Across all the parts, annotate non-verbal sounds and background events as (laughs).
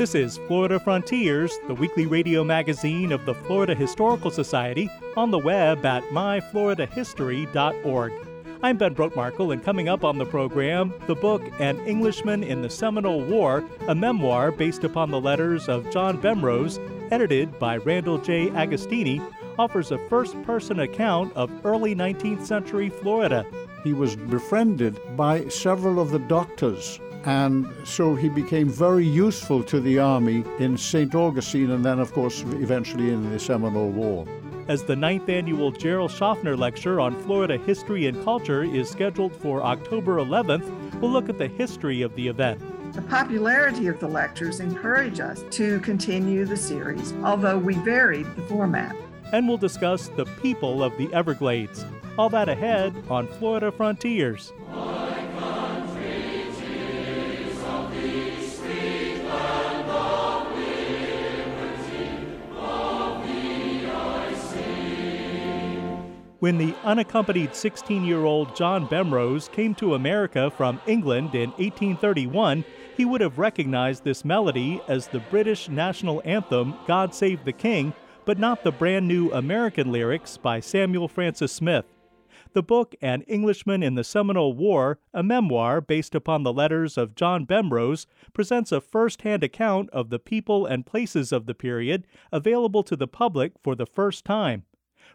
This is Florida Frontiers, the weekly radio magazine of the Florida Historical Society, on the web at myfloridahistory.org. I'm Ben Brotemarkle, and coming up on the program, the book An Englishman in the Seminole War, a memoir based upon the letters of John Bemrose, edited by Randall J. Agostini, offers a first person account of early 19th century Florida. He was befriended by several of the doctors and so he became very useful to the army in St. Augustine and then, of course, eventually in the Seminole War. As the ninth annual Jerrell Shofner Lecture on Florida History and Culture is scheduled for October 11th, we'll look at the history of the event. The popularity of the lectures encourage us to continue the series, although we varied the format. And we'll discuss the people of the Everglades. All that ahead on Florida Frontiers. When the unaccompanied 16 year old John Bemrose came to America from England in 1831, he would have recognized this melody as the British national anthem, God Save the King, but not the brand new American lyrics by Samuel Francis Smith. The book An Englishman in the Seminole War, a memoir based upon the letters of John Bemrose, presents a first hand account of the people and places of the period available to the public for the first time.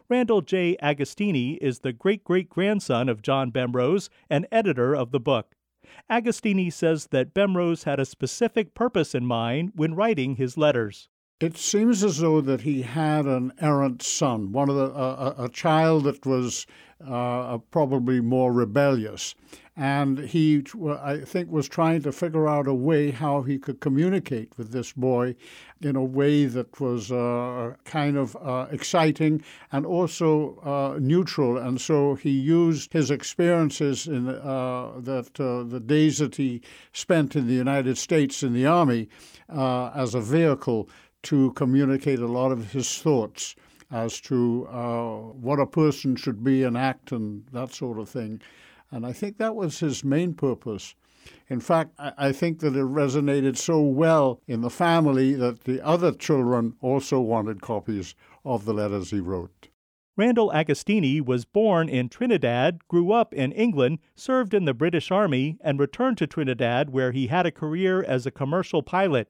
Randall J. Agostini is the great great grandson of John Bemrose and editor of the book. Agostini says that Bemrose had a specific purpose in mind when writing his letters. It seems as though that he had an errant son, one of the, uh, a child that was uh, probably more rebellious, and he, I think, was trying to figure out a way how he could communicate with this boy in a way that was uh, kind of uh, exciting and also uh, neutral. And so he used his experiences in uh, that the days that he spent in the United States in the army as a vehicle to communicate a lot of his thoughts as to uh, what a person should be and act and that sort of thing. And I think that was his main purpose. In fact, I think that it resonated so well in the family that the other children also wanted copies of the letters he wrote. Randall Agostini was born in Trinidad, grew up in England, served in the British Army, and returned to Trinidad where he had a career as a commercial pilot.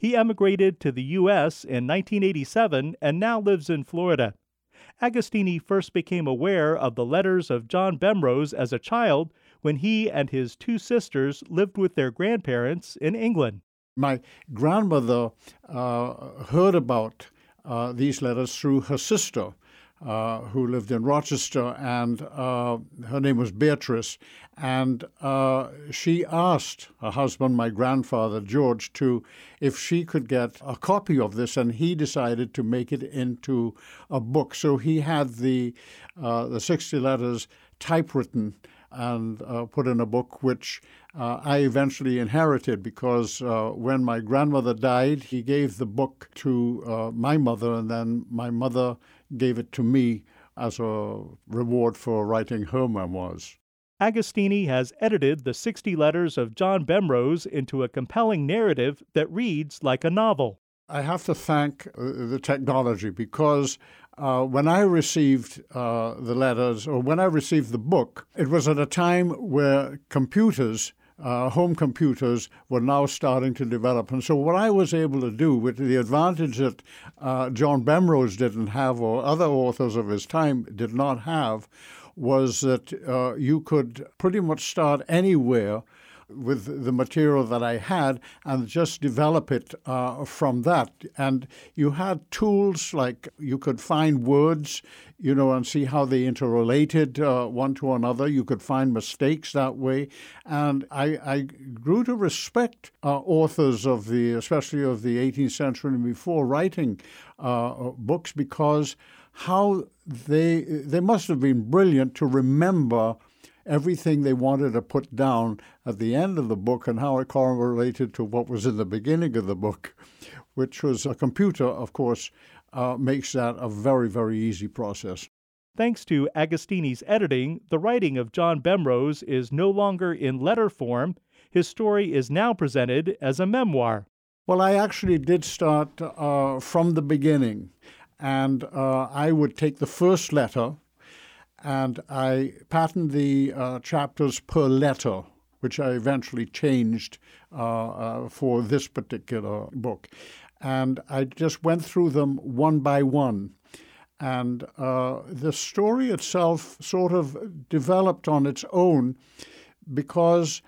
He emigrated to the U.S. in 1987 and now lives in Florida. Agostini first became aware of the letters of John Bemrose as a child when he and his two sisters lived with their grandparents in England. My grandmother uh, heard about uh, these letters through her sister, uh, who lived in Rochester, and uh, her name was Beatrice. And uh, she asked her husband, my grandfather George, to if she could get a copy of this, and he decided to make it into a book. So he had the uh, the sixty letters typewritten and uh, put in a book, which uh, I eventually inherited because uh, when my grandmother died, he gave the book to uh, my mother, and then my mother gave it to me as a reward for writing her memoirs. Agostini has edited the 60 letters of John Bemrose into a compelling narrative that reads like a novel. I have to thank uh, the technology because uh, when I received uh, the letters or when I received the book, it was at a time where computers uh, home computers were now starting to develop. And so, what I was able to do, with the advantage that uh, John Bemrose didn't have, or other authors of his time did not have, was that uh, you could pretty much start anywhere with the material that I had and just develop it uh, from that. And you had tools like you could find words, you know, and see how they interrelated uh, one to another. You could find mistakes that way. And I, I grew to respect uh, authors of the, especially of the 18th century and before, writing uh, books because how they they must have been brilliant to remember everything they wanted to put down at the end of the book and how it correlated to what was in the beginning of the book, which was a computer, of course, uh, makes that a very, very easy process. Thanks to Agostini's editing, the writing of John Bemrose is no longer in letter form. His story is now presented as a memoir. Well, I actually did start uh, from the beginning, and uh, I would take the first letter and I patterned the uh, chapters per letter, which I eventually changed uh, uh, for this particular book. And I just went through them one by one. And uh, the story itself sort of developed on its own because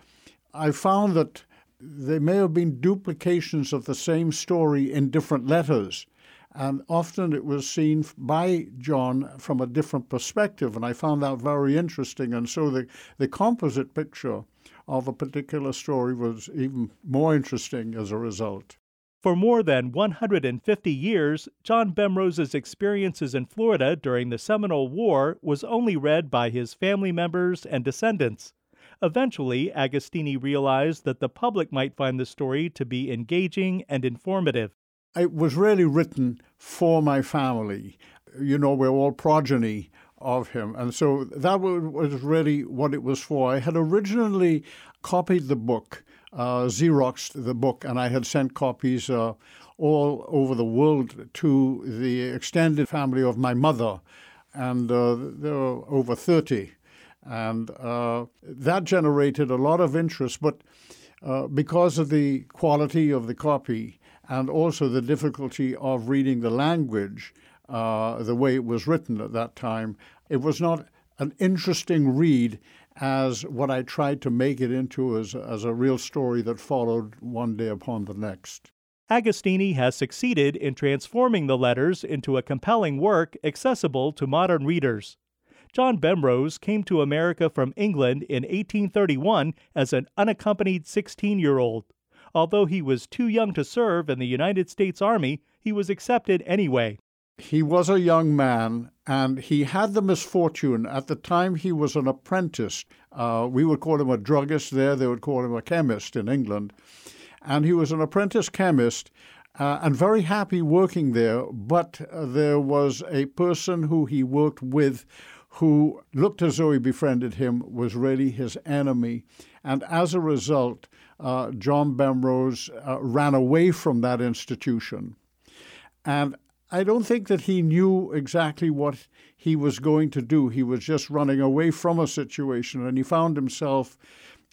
I found that there may have been duplications of the same story in different letters and often it was seen by John from a different perspective, and I found that very interesting. And so the, the composite picture of a particular story was even more interesting as a result. For more than 150 years, John Bemrose's experiences in Florida during the Seminole War was only read by his family members and descendants. Eventually, Agostini realized that the public might find the story to be engaging and informative it was really written for my family. You know, we're all progeny of him. And so that was really what it was for. I had originally copied the book, uh, Xeroxed the book, and I had sent copies uh, all over the world to the extended family of my mother. And uh, there were over 30. And uh, that generated a lot of interest. But uh, because of the quality of the copy, and also the difficulty of reading the language uh, the way it was written at that time. It was not an interesting read as what I tried to make it into as, as a real story that followed one day upon the next. Agostini has succeeded in transforming the letters into a compelling work accessible to modern readers. John Bemrose came to America from England in 1831 as an unaccompanied 16 year old. Although he was too young to serve in the United States Army, he was accepted anyway. He was a young man, and he had the misfortune at the time he was an apprentice. Uh, we would call him a druggist there, they would call him a chemist in England. And he was an apprentice chemist uh, and very happy working there. But uh, there was a person who he worked with who looked as though he befriended him, was really his enemy. And as a result, uh, John Bemrose uh, ran away from that institution. And I don't think that he knew exactly what he was going to do. He was just running away from a situation, and he found himself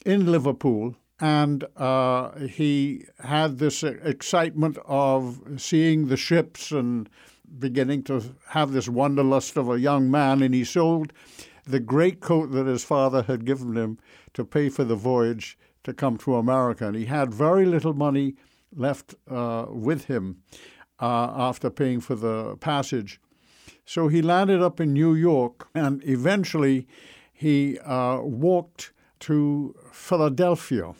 in Liverpool. And uh, he had this excitement of seeing the ships and beginning to have this wanderlust of a young man. And he sold the great coat that his father had given him to pay for the voyage to come to America. And he had very little money left uh, with him uh, after paying for the passage. So he landed up in New York and eventually he uh, walked to Philadelphia.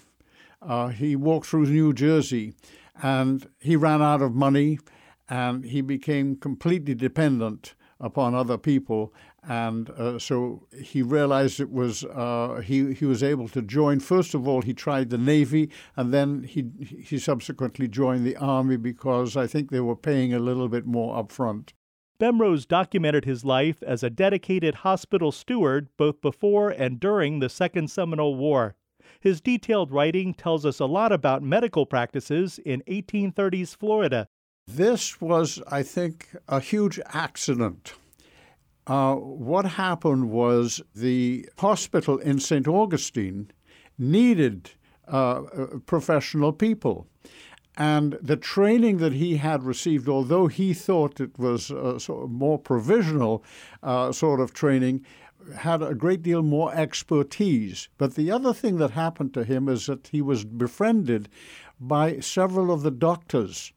Uh, he walked through New Jersey and he ran out of money and he became completely dependent upon other people and uh, so he realized it was uh, he he was able to join. First of all, he tried the navy, and then he he subsequently joined the army because I think they were paying a little bit more up front. Bemrose documented his life as a dedicated hospital steward both before and during the Second Seminole War. His detailed writing tells us a lot about medical practices in 1830s Florida. This was, I think, a huge accident. Uh, what happened was the hospital in St. Augustine needed uh, uh, professional people. And the training that he had received, although he thought it was a sort of more provisional uh, sort of training, had a great deal more expertise. But the other thing that happened to him is that he was befriended by several of the doctors.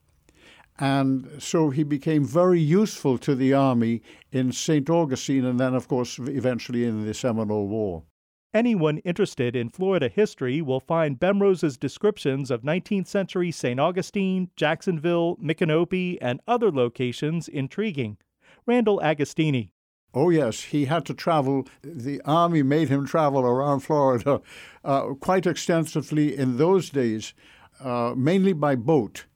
And so he became very useful to the army in St. Augustine and then, of course, eventually in the Seminole War. Anyone interested in Florida history will find Bemrose's descriptions of 19th century St. Augustine, Jacksonville, Micanopy, and other locations intriguing. Randall Agostini. Oh, yes, he had to travel. The Army made him travel around Florida uh, quite extensively in those days, uh, mainly by boat,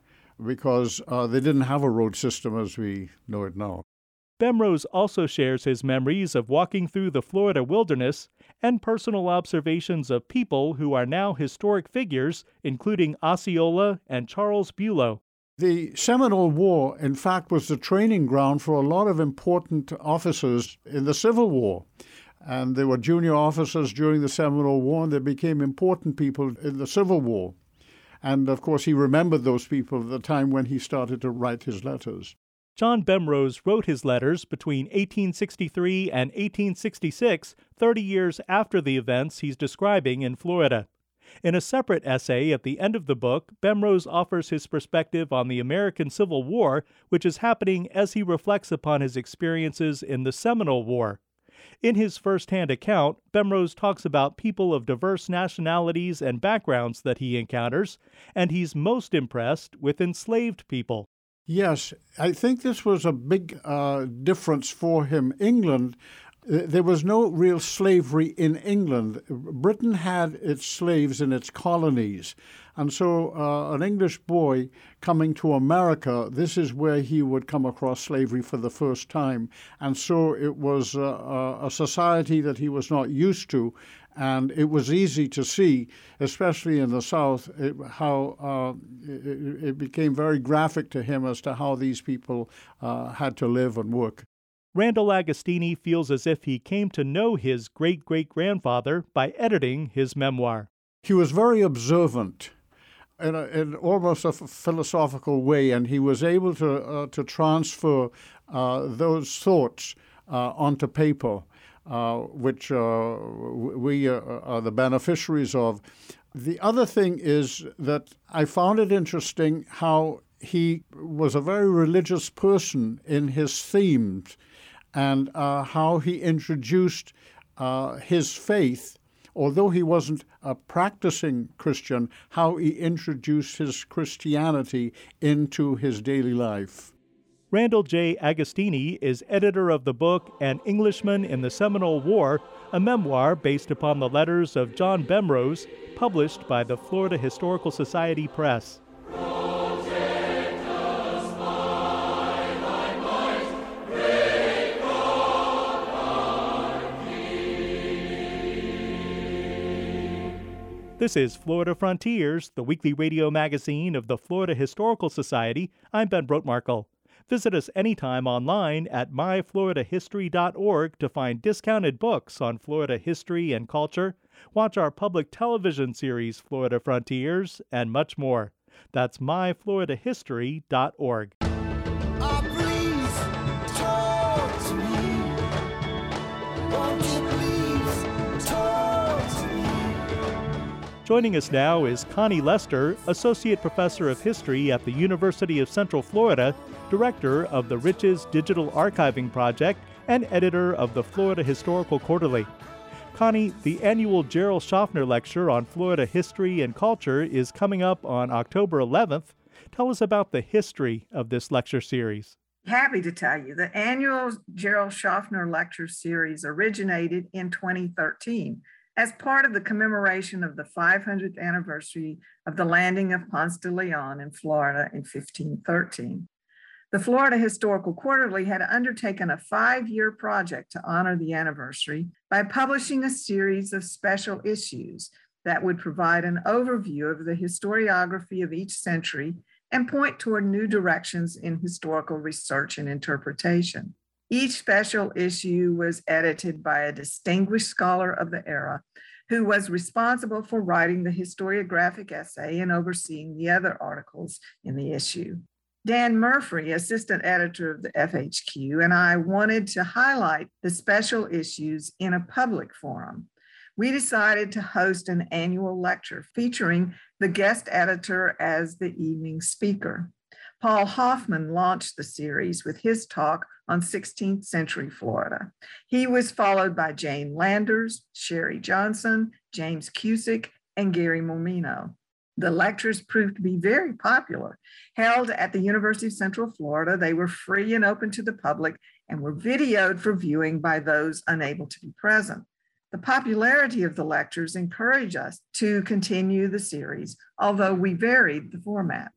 because uh, they didn't have a road system as we know it now. Bemrose also shares his memories of walking through the Florida wilderness and personal observations of people who are now historic figures, including Osceola and Charles Bulow. The Seminole War, in fact, was the training ground for a lot of important officers in the Civil War. And they were junior officers during the Seminole War, and they became important people in the Civil War. And of course, he remembered those people at the time when he started to write his letters. John Bemrose wrote his letters between 1863 and 1866, 30 years after the events he's describing in Florida. In a separate essay at the end of the book, Bemrose offers his perspective on the American Civil War, which is happening as he reflects upon his experiences in the Seminole War. In his first-hand account, Bemrose talks about people of diverse nationalities and backgrounds that he encounters, and he's most impressed with enslaved people. Yes, I think this was a big uh, difference for him. England, there was no real slavery in England. Britain had its slaves in its colonies. And so, uh, an English boy coming to America, this is where he would come across slavery for the first time. And so, it was uh, a society that he was not used to. And it was easy to see, especially in the South, it, how uh, it, it, became very graphic to him as to how these people uh, had to live and work. Randall Agostini feels as if he came to know his great great grandfather by editing his memoir. He was very observant in, a, in almost a philosophical way, and he was able to, uh, to transfer uh, those thoughts uh, onto paper. Uh, which uh, we uh, are the beneficiaries of. The other thing is that I found it interesting how he was a very religious person in his themes and uh, how he introduced uh, his faith, although he wasn't a practicing Christian, how he introduced his Christianity into his daily life. Randall J. Agostini is editor of the book An Englishman in the Seminole War, a memoir based upon the letters of John Bemrose, published by the Florida Historical Society Press. This is Florida Frontiers, the weekly radio magazine of the Florida Historical Society. I'm Ben Brotemarkle. Visit us anytime online at myfloridahistory.org to find discounted books on Florida history and culture, watch our public television series Florida Frontiers, and much more. That's myfloridahistory.org. Joining us now is Connie Lester, Associate Professor of History at the University of Central Florida, Director of the Riches Digital Archiving Project, and editor of the Florida Historical Quarterly. Connie, the annual Jerrell Shofner Lecture on Florida history and culture is coming up on October 11th. Tell us about the history of this lecture series. Happy to tell you. The annual Jerrell Shofner Lecture Series originated in 2013 as part of the commemoration of the 500th anniversary of the landing of Ponce de Leon in Florida in 1513. The Florida Historical Quarterly had undertaken a five year project to honor the anniversary by publishing a series of special issues that would provide an overview of the historiography of each century and point toward new directions in historical research and interpretation. Each special issue was edited by a distinguished scholar of the era who was responsible for writing the historiographic essay and overseeing the other articles in the issue. Dan Murphy, assistant editor of the FHQ, and I wanted to highlight the special issues in a public forum. We decided to host an annual lecture featuring the guest editor as the evening speaker. Paul Hoffman launched the series with his talk on 16th century Florida. He was followed by Jane Landers, Sherry Johnson, James Cusick, and Gary Mormino. The lectures proved to be very popular. Held at the University of Central Florida, they were free and open to the public and were videoed for viewing by those unable to be present. The popularity of the lectures encouraged us to continue the series, although we varied the format.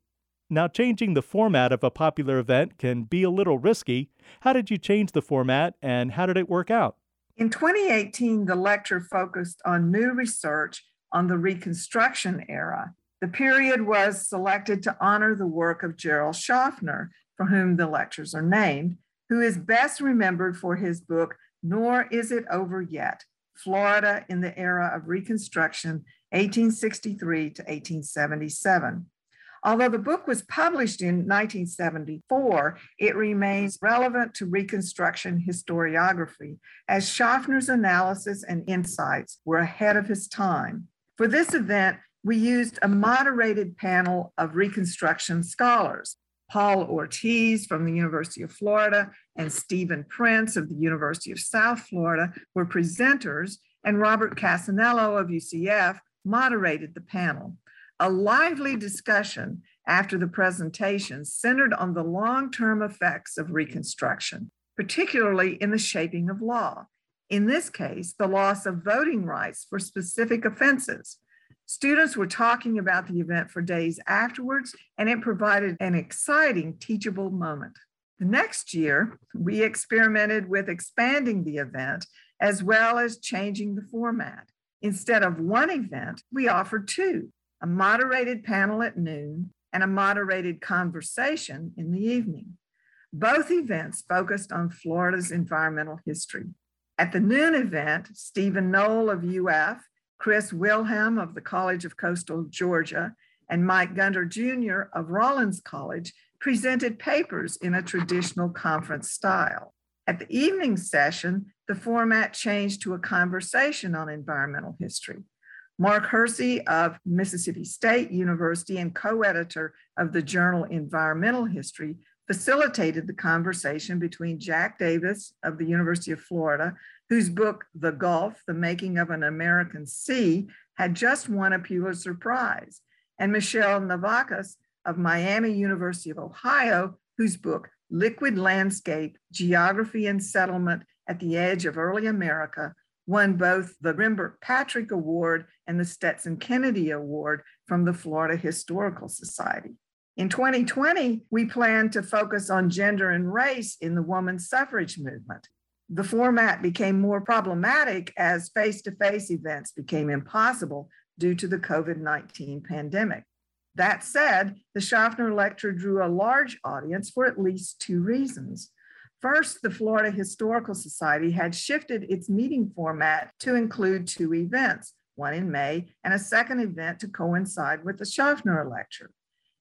Now, changing the format of a popular event can be a little risky. How did you change the format and how did it work out? In 2018, the lecture focused on new research on the Reconstruction era the period was selected to honor the work of Jerrell Shofner, for whom the lectures are named, who is best remembered for his book, Nor Is It Over Yet Florida in the Era of Reconstruction, 1863 to 1877. Although the book was published in 1974, it remains relevant to Reconstruction historiography, as Shofner's analysis and insights were ahead of his time. For this event, we used a moderated panel of Reconstruction scholars. Paul Ortiz from the University of Florida and Stephen Prince of the University of South Florida were presenters, and Robert Cassanello of UCF moderated the panel. A lively discussion after the presentation centered on the long term effects of Reconstruction, particularly in the shaping of law. In this case, the loss of voting rights for specific offenses, Students were talking about the event for days afterwards, and it provided an exciting teachable moment. The next year, we experimented with expanding the event as well as changing the format. Instead of one event, we offered two a moderated panel at noon and a moderated conversation in the evening. Both events focused on Florida's environmental history. At the noon event, Steven Noll of UF Chris Wilhelm of the College of Coastal Georgia, and Mike Gunter Jr. of Rollins College presented papers in a traditional conference style. At the evening session, the format changed to a conversation on environmental history. Mark Hersey of Mississippi State University and co editor of the journal Environmental History facilitated the conversation between Jack Davis of the University of Florida, whose book, The Gulf, The Making of an American Sea, had just won a Pulitzer Prize, and Michele Navakas of Miami University of Ohio, whose book, Liquid Landscape Geography and Settlement at the Edge of Early America, won both the Rembert Patrick Award and the Stetson Kennedy Award from the Florida Historical Society. In 2020, we plan to focus on gender and race in the women's suffrage movement the format became more problematic as face to face events became impossible due to the COVID 19 pandemic. That said, the Shofner lecture drew a large audience for at least two reasons. First, the Florida Historical Society had shifted its meeting format to include two events, one in May and a second event to coincide with the Shofner lecture.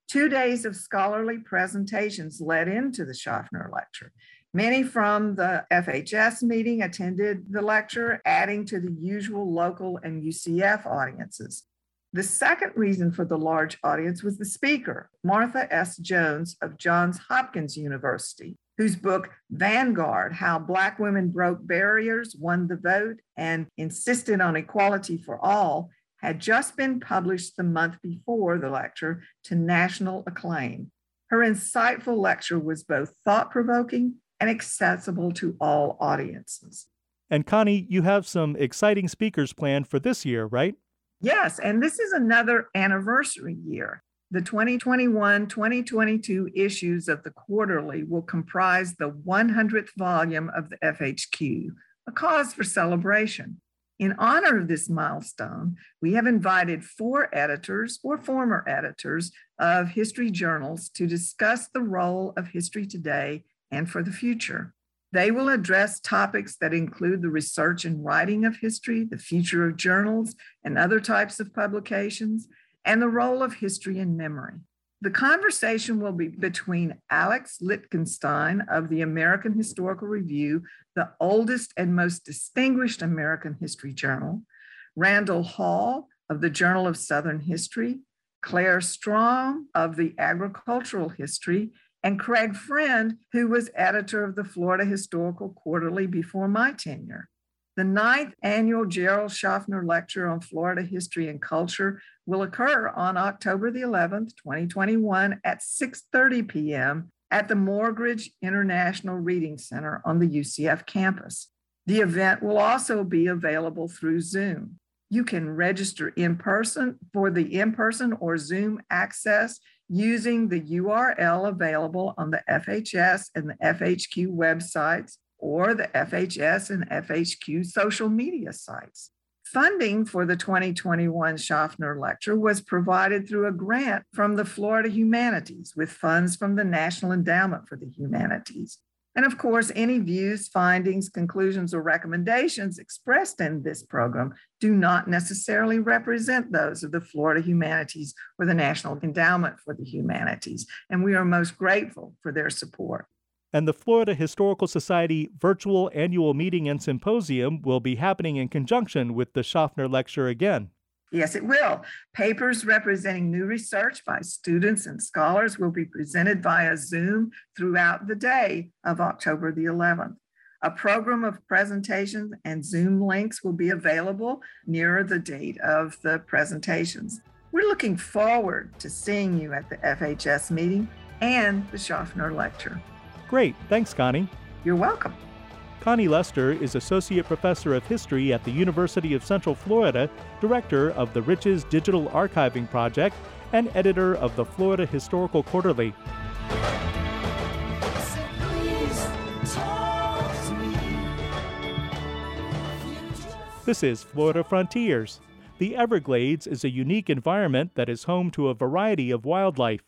Two days of scholarly presentations led into the Shofner lecture. Many from the FHS meeting attended the lecture, adding to the usual local and UCF audiences. The second reason for the large audience was the speaker, Martha S. Jones of Johns Hopkins University, whose book, Vanguard How Black Women Broke Barriers, Won the Vote, and Insisted on Equality for All, had just been published the month before the lecture to national acclaim. Her insightful lecture was both thought provoking and accessible to all audiences. And Connie, you have some exciting speakers planned for this year, right? Yes, and this is another anniversary year. The 2021 2022 issues of the quarterly will comprise the 100th volume of the FHQ, a cause for celebration. In honor of this milestone, we have invited four editors or former editors of history journals to discuss the role of history today and for the future. They will address topics that include the research and writing of history, the future of journals and other types of publications, and the role of history and memory. The conversation will be between Alex Lichtenstein of the American Historical Review, the oldest and most distinguished American history journal, Randall Hall of the Journal of Southern History, Claire Strom of the Agricultural History, and Craig Friend, who was editor of the Florida Historical Quarterly before my tenure. The ninth annual Jerrell Shofner Lecture on Florida History and Culture will occur on October the 11th, 2021 at 6.30 p.m. at the Morgridge International Reading Center on the UCF campus. The event will also be available through Zoom. You can register in person for the in person or Zoom access using the URL available on the FHS and the FHQ websites or the FHS and FHQ social media sites. Funding for the 2021 Shofner Lecture was provided through a grant from the Florida Humanities with funds from the National Endowment for the Humanities. And of course, any views, findings, conclusions, or recommendations expressed in this program do not necessarily represent those of the Florida Humanities or the National Endowment for the Humanities. And we are most grateful for their support and the Florida Historical Society virtual annual meeting and symposium will be happening in conjunction with the Shofner Lecture again. Yes, it will. Papers representing new research by students and scholars will be presented via Zoom throughout the day of October the 11th. A program of presentations and Zoom links will be available nearer the date of the presentations. We're looking forward to seeing you at the FHS meeting and the Shofner Lecture. Great. Thanks, Connie. You're welcome. Connie Lester is Associate Professor of History at the University of Central Florida, Director of the Riches Digital Archiving Project, and editor of the Florida Historical Quarterly. This is Florida Frontiers. The Everglades is a unique environment that is home to a variety of wildlife.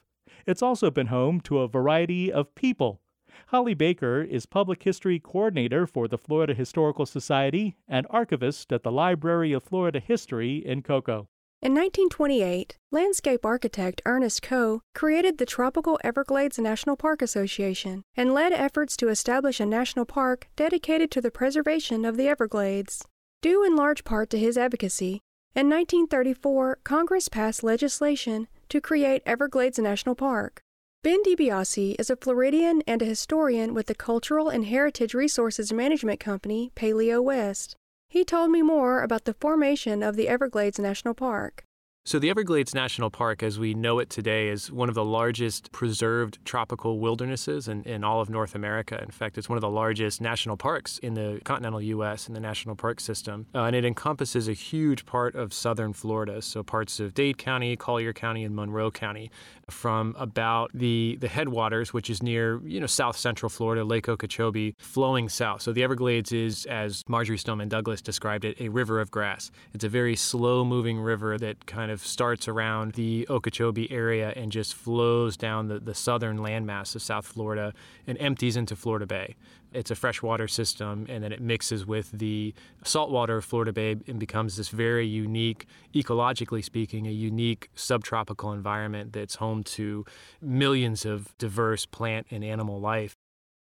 It's also been home to a variety of people. Holly Baker is Public History Coordinator for the Florida Historical Society and archivist at the Library of Florida History in Cocoa. In 1928, landscape architect Ernest Coe created the Tropical Everglades National Park Association and led efforts to establish a national park dedicated to the preservation of the Everglades. Due in large part to his advocacy, in 1934 Congress passed legislation to create Everglades National Park. Ben DiBiase is a Floridian and a historian with the Cultural and Heritage Resources Management Company, Paleo West. He told me more about the formation of the Everglades National Park. So, the Everglades National Park, as we know it today, is one of the largest preserved tropical wildernesses in, in all of North America. In fact, it's one of the largest national parks in the continental U.S. in the national park system. Uh, and it encompasses a huge part of southern Florida, so parts of Dade County, Collier County, and Monroe County, from about the, the headwaters, which is near, you know, south central Florida, Lake Okeechobee, flowing south. So, the Everglades is, as Marjory Stoneman Douglas described it, a river of grass. It's a very slow moving river that kind kind of starts around the Okeechobee area and just flows down the, the southern landmass of South Florida and empties into Florida Bay. It's a freshwater system, and then it mixes with the saltwater of Florida Bay and becomes this very unique, ecologically speaking, a unique subtropical environment that's home to millions of diverse plant and animal life.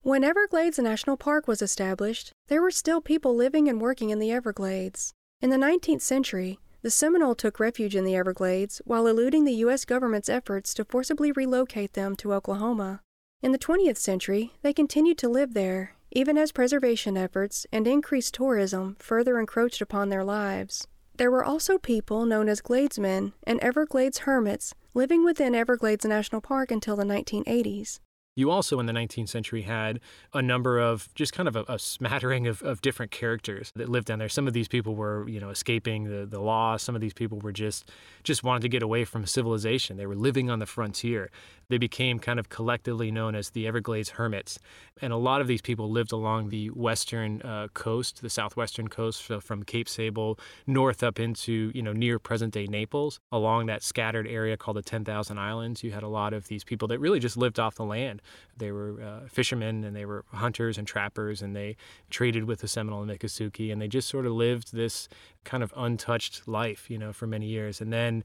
When Everglades National Park was established, there were still people living and working in the Everglades. In the 19th century, the Seminole took refuge in the Everglades while eluding the U.S. government's efforts to forcibly relocate them to Oklahoma. In the 20th century, they continued to live there, even as preservation efforts and increased tourism further encroached upon their lives. There were also people known as Gladesmen and Everglades hermits living within Everglades National Park until the 1980s. You also, in the 19th century, had a number of just kind of a, a, smattering of, of different characters that lived down there. Some of these people were, you know, escaping the, the law. Some of these people were just just wanted to get away from civilization. They were living on the frontier. They became kind of collectively known as the Everglades Hermits. And a lot of these people lived along the western uh, coast, the southwestern coast, so from Cape Sable north up into, you know, near present day Naples, along that scattered area called the 10,000 Islands. You had a lot of these people that really just lived off the land. They were uh, fishermen and they were hunters and trappers and they traded with the Seminole and Miccosukee and they just sort of lived this kind of untouched life, you know, for many years. And then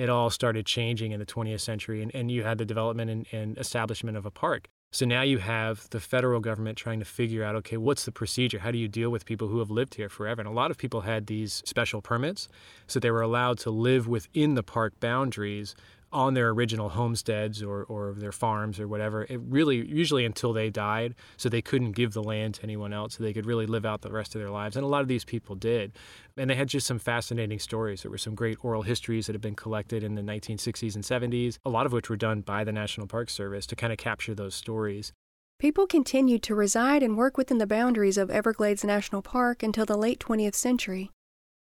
it all started changing in the 20th century, and, and you had the development and, and establishment of a park. So now you have the federal government trying to figure out okay, what's the procedure? How do you deal with people who have lived here forever? And a lot of people had these special permits, so they were allowed to live within the park boundaries on their original homesteads or, or their farms or whatever. It really, usually until they died, so they couldn't give the land to anyone else, so they could really live out the rest of their lives. And a lot of these people did. And they had just some fascinating stories. There were some great oral histories that had been collected in the 1960s and 70s, a lot of which were done by the National Park Service to kind of capture those stories. People continued to reside and work within the boundaries of Everglades National Park until the late 20th century.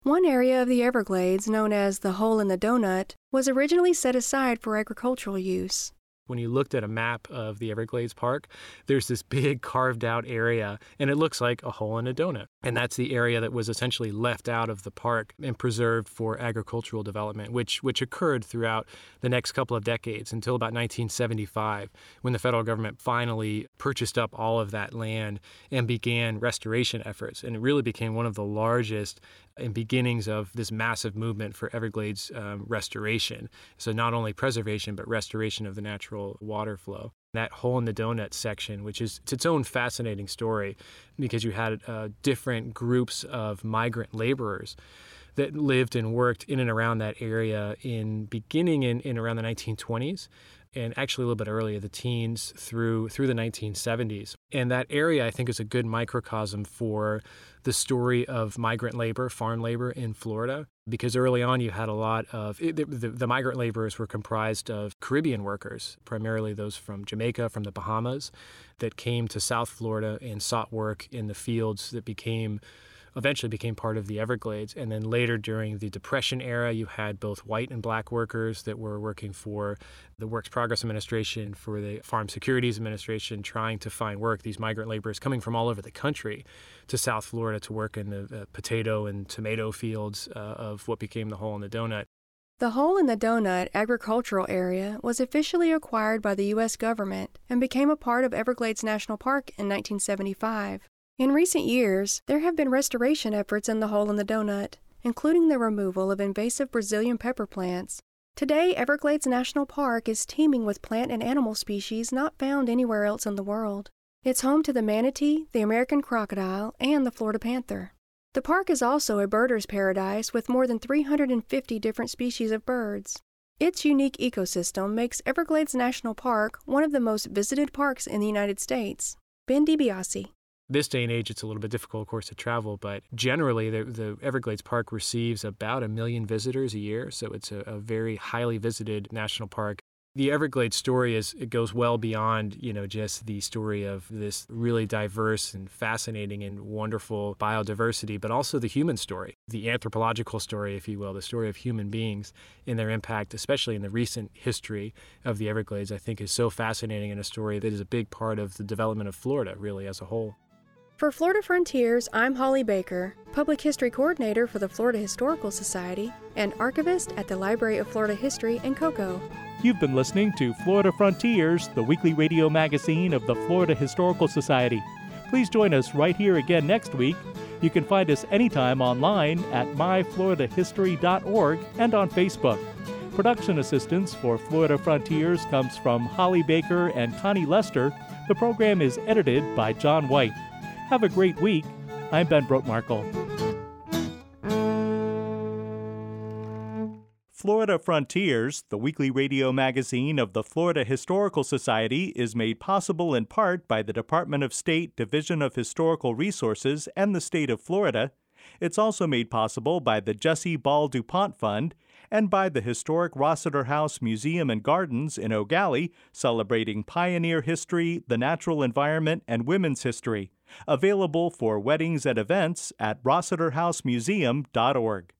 One area of the Everglades, known as the Hole in the Donut, was originally set aside for agricultural use when you looked at a map of the Everglades Park, there's this big (laughs) carved out area, and it looks like a hole in a donut. And that's the area that was essentially left out of the park and preserved for agricultural development, which, which occurred throughout the next couple of decades until about 1975, when the federal government finally purchased up all of that land and began restoration efforts. And it really became one of the largest and beginnings of this massive movement for Everglades um, restoration. So, not only preservation, but restoration of the natural water flow. That hole in the donut section, which is it's its own fascinating story because you had uh, different groups of migrant laborers that lived and worked in and around that area in beginning in, in around the 1920s and actually a little bit earlier, the teens through through the 1970s. And that area, I think, is a good microcosm for the story of migrant labor, farm labor in Florida, because early on you had a lot of the, the, the, migrant laborers were comprised of Caribbean workers, primarily those from Jamaica, from the Bahamas, that came to South Florida and sought work in the fields that became eventually became part of the Everglades. And then later during the Depression era, you had both white and black workers that were working for the Works Progress Administration, for the Farm Securities Administration, trying to find work. These migrant laborers coming from all over the country to South Florida to work in the uh, potato and tomato fields uh, of what became the hole in the donut. The Hole in the Donut agricultural area was officially acquired by the U.S. government and became a part of Everglades National Park in 1975. In recent years, there have been restoration efforts in the hole in the donut, including the removal of invasive Brazilian pepper plants. Today, Everglades National Park is teeming with plant and animal species not found anywhere else in the world. It's home to the manatee, the American crocodile, and the Florida panther. The park is also a birder's paradise with more than 350 different species of birds. Its unique ecosystem makes Everglades National Park one of the most visited parks in the United States. Ben DiBiase this day and age, it's a little bit difficult, of course, to travel, but generally, the, the Everglades Park receives about a million visitors a year. So it's a, a, very highly visited national park. The Everglades story is it goes well beyond you know just the story of this really diverse and fascinating and wonderful biodiversity, but also the human story, the anthropological story, if you will, the story of human beings and their impact, especially in the recent history of the Everglades. I think is so fascinating and a story that is a big part of the development of Florida, really as a whole. For Florida Frontiers, I'm Holly Baker, Public History Coordinator for the Florida Historical Society and archivist at the Library of Florida History in Cocoa. You've been listening to Florida Frontiers, the weekly radio magazine of the Florida Historical Society. Please join us right here again next week. You can find us anytime online at myfloridahistory.org and on Facebook. Production assistance for Florida Frontiers comes from Holly Baker and Connie Lester. The program is edited by John White. Have a great week. I'm Ben Brotemarkle. Florida Frontiers, the weekly radio magazine of the Florida Historical Society, is made possible in part by the Department of State Division of Historical Resources and the state of Florida. It's also made possible by the Jesse Ball DuPont Fund and by the historic Rossiter House Museum and Gardens in Gallie, celebrating pioneer history, the natural environment, and women's history. Available for weddings and events at rossiterhousemuseum.org.